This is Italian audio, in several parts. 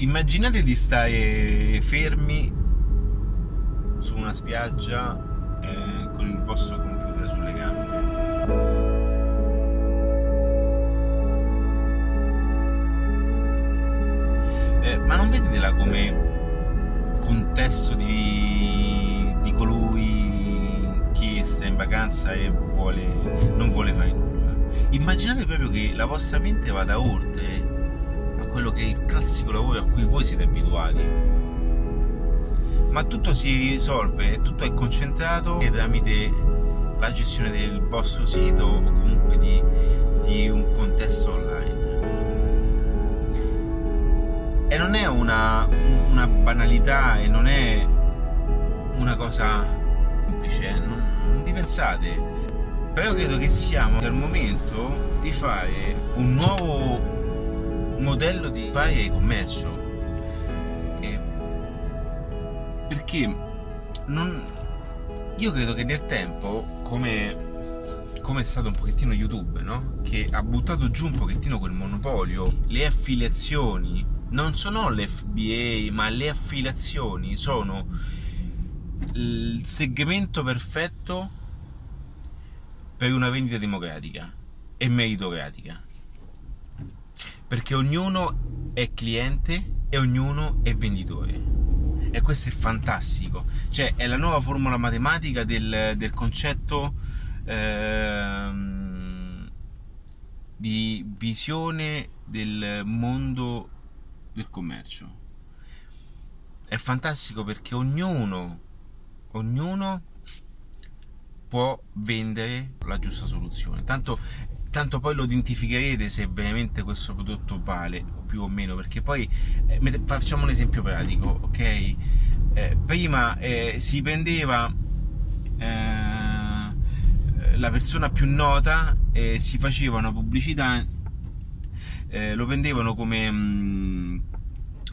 Immaginate di stare fermi su una spiaggia eh, con il vostro computer sulle gambe. Eh, ma non vedetela come contesto di, di colui che sta in vacanza e vuole, non vuole fare nulla. Immaginate proprio che la vostra mente vada oltre quello che è il classico lavoro a cui voi siete abituati. Ma tutto si risolve e tutto è concentrato tramite la gestione del vostro sito o comunque di, di un contesto online. E non è una, una banalità e non è una cosa semplice, non, non vi pensate. Però credo che siamo al momento di fare un nuovo modello di fare e commercio. E perché non, io credo che nel tempo, come, come è stato un pochettino YouTube, no? che ha buttato giù un pochettino quel monopolio, le affiliazioni non sono l'FBA, ma le affiliazioni sono il segmento perfetto per una vendita democratica e meritocratica perché ognuno è cliente e ognuno è venditore. E questo è fantastico, cioè è la nuova formula matematica del, del concetto ehm, di visione del mondo del commercio. È fantastico perché ognuno, ognuno può vendere la giusta soluzione. Tanto tanto poi lo identificherete se veramente questo prodotto vale più o meno perché poi eh, facciamo un esempio pratico ok eh, prima eh, si prendeva eh, la persona più nota e si faceva una pubblicità eh, lo prendevano come mh, mm,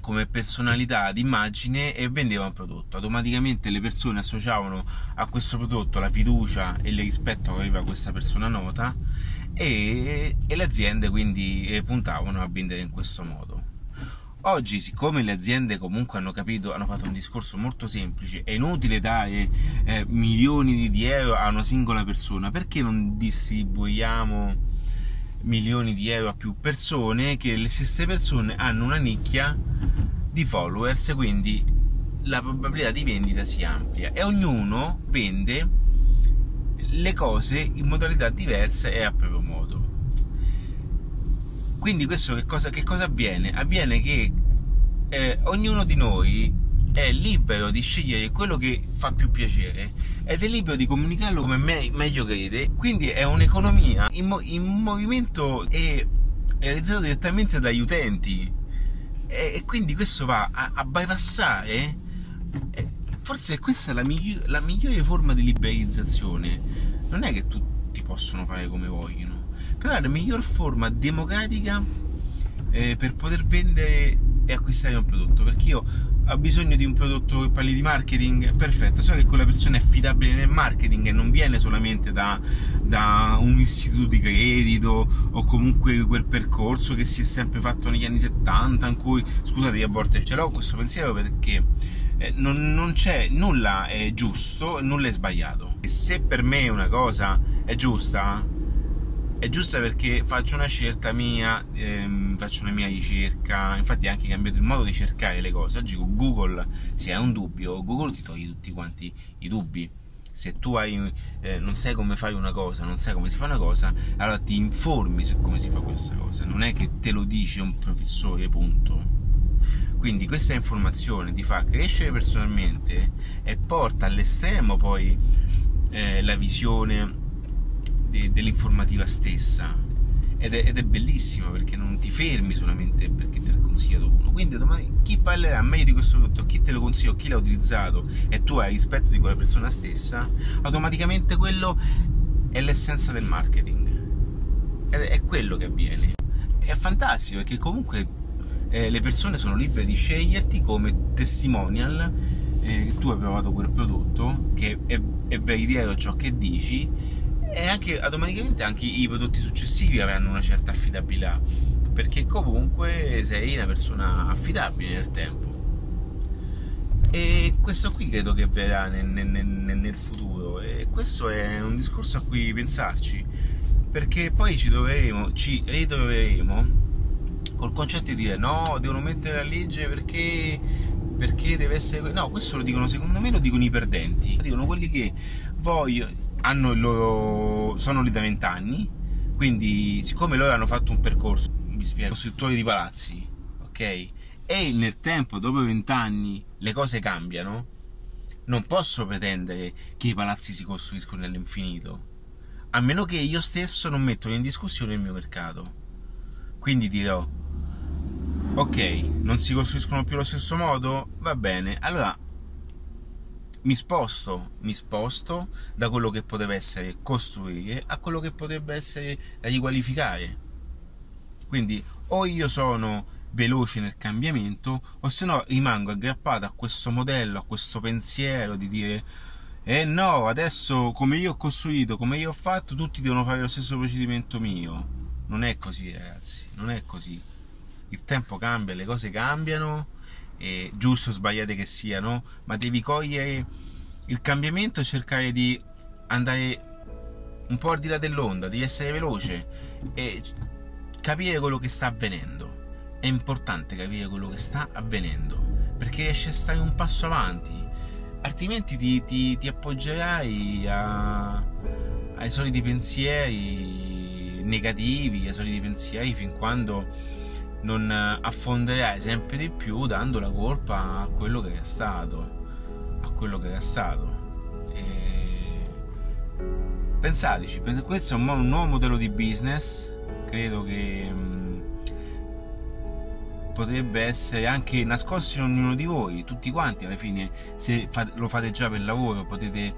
come personalità d'immagine e vendeva un prodotto. Automaticamente le persone associavano a questo prodotto la fiducia e il rispetto che aveva questa persona nota e, e le aziende quindi eh, puntavano a vendere in questo modo. Oggi, siccome le aziende comunque hanno capito, hanno fatto un discorso molto semplice, è inutile dare eh, milioni di euro a una singola persona, perché non distribuiamo milioni di euro a più persone che le stesse persone hanno una nicchia di followers, quindi la probabilità di vendita si amplia e ognuno vende le cose in modalità diverse e a proprio modo. Quindi questo che cosa, che cosa avviene? Avviene che eh, ognuno di noi è libero di scegliere quello che fa più piacere ed è libero di comunicarlo come me- meglio crede. Quindi è un'economia in, mo- in movimento e realizzata direttamente dagli utenti. E, e quindi questo va a, a bypassare. Eh, forse questa è la, miglior- la migliore forma di liberalizzazione. Non è che tutti possono fare come vogliono, però è la miglior forma democratica eh, per poter vendere e acquistare un prodotto. Perché io ho bisogno di un prodotto che parli di marketing, perfetto, so che quella persona è affidabile nel marketing e non viene solamente da, da, un istituto di credito o comunque quel percorso che si è sempre fatto negli anni 70 in cui, scusate, a volte ce l'ho questo pensiero perché eh, non, non, c'è nulla è giusto, nulla è sbagliato. E se per me una cosa è giusta, è giusta perché faccio una scelta mia, ehm, faccio una mia ricerca, infatti anche cambiato il modo di cercare le cose. Oggi con Google, se hai un dubbio, Google ti toglie tutti quanti i dubbi. Se tu hai, eh, non sai come fai una cosa, non sai come si fa una cosa, allora ti informi su come si fa questa cosa. Non è che te lo dice un professore, punto. Quindi questa informazione ti fa crescere personalmente e porta all'estremo poi eh, la visione de- dell'informativa stessa. Ed è, ed è bellissimo perché non ti fermi solamente perché te l'ha consigliato uno. Quindi domani chi parlerà meglio di questo prodotto, chi te lo consiglia, chi l'ha utilizzato e tu hai rispetto di quella persona stessa, automaticamente quello è l'essenza del marketing. Ed è quello che avviene. È fantastico perché comunque eh, le persone sono libere di sceglierti come testimonial eh, tu hai provato quel prodotto che è, è veritiero ciò che dici e anche automaticamente anche i prodotti successivi avranno una certa affidabilità perché comunque sei una persona affidabile nel tempo. E questo qui credo che verrà nel, nel, nel, futuro e questo è un discorso a cui pensarci perché poi ci troveremo, ci ritroveremo concetto di dire no, devono mettere la legge perché, perché deve essere... No, questo lo dicono, secondo me lo dicono i perdenti, dicono quelli che vogliono, hanno il loro... sono lì da vent'anni, quindi siccome loro hanno fatto un percorso, mi spiego, costruttori di palazzi, ok? E nel tempo, dopo vent'anni, le cose cambiano, non posso pretendere che i palazzi si costruiscono nell'infinito, a meno che io stesso non metto in discussione il mio mercato. Quindi dirò, ok, non si costruiscono più allo stesso modo? Va bene, allora mi sposto, mi sposto da quello che poteva essere costruire a quello che potrebbe essere riqualificare. Quindi o io sono veloce nel cambiamento o se no rimango aggrappato a questo modello, a questo pensiero di dire eh no, adesso come io ho costruito, come io ho fatto, tutti devono fare lo stesso procedimento mio. Non è così ragazzi, non è così il tempo cambia, le cose cambiano, eh, giusto o sbagliate che siano, ma devi cogliere il cambiamento e cercare di andare un po' al di là dell'onda, di essere veloce e capire quello che sta avvenendo. È importante capire quello che sta avvenendo perché riesci a stare un passo avanti, altrimenti ti, ti, ti appoggerai a, ai soliti pensieri negativi, ai soliti pensieri fin quando non affonderai sempre di più dando la colpa a quello che è stato a quello che era stato. E... pensateci questo è un, nuovo modello di business credo che mh, potrebbe essere anche nascosto in ognuno di voi tutti quanti alla fine se lo fate già per lavoro potete,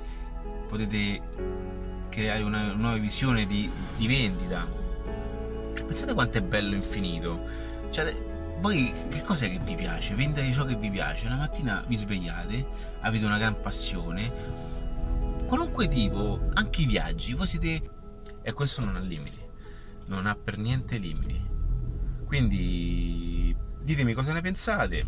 potete creare una nuova visione di, di vendita. Pensate quanto è bello infinito cioè, voi che cos'è che vi piace? Vendere ciò che vi piace. La mattina vi svegliate, avete una gran passione. Qualunque tipo, anche i viaggi, voi siete... E questo non ha limiti. Non ha per niente limiti. Quindi ditemi cosa ne pensate.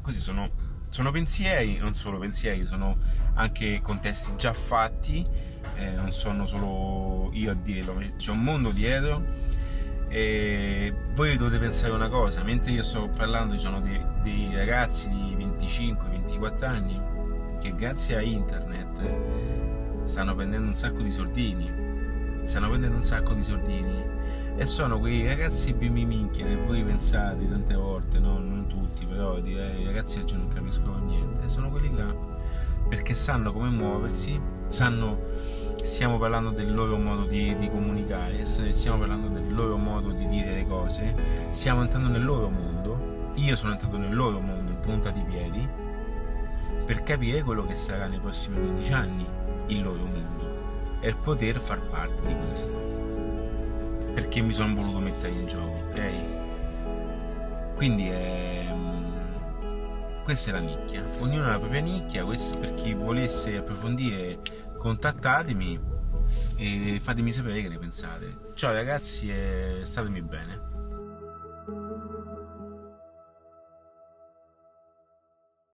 Questi sono, sono pensieri, non solo pensieri, sono anche contesti già fatti. Eh, non sono solo io a dirlo, c'è un mondo dietro e voi dovete pensare una cosa, mentre io sto parlando ci sono dei, dei ragazzi di 25-24 anni che grazie a internet stanno prendendo un sacco di soldini, stanno prendendo un sacco di soldini e sono quei ragazzi bimbi minchia che voi pensate tante volte, no? non tutti, però direi i ragazzi oggi non capiscono niente, sono quelli là perché sanno come muoversi, sanno stiamo parlando del loro modo di, di, comunicare, stiamo parlando del loro modo di dire le cose, stiamo entrando nel loro mondo, io sono entrato nel loro mondo in punta di piedi per capire quello che sarà nei prossimi 15 anni il loro mondo e poter far parte di questo. Perché mi sono voluto mettere in gioco, ok? Quindi è questa è la nicchia, ognuno ha la propria nicchia, questo per chi volesse approfondire contattatemi e fatemi sapere che ne pensate. Ciao ragazzi e statemi bene.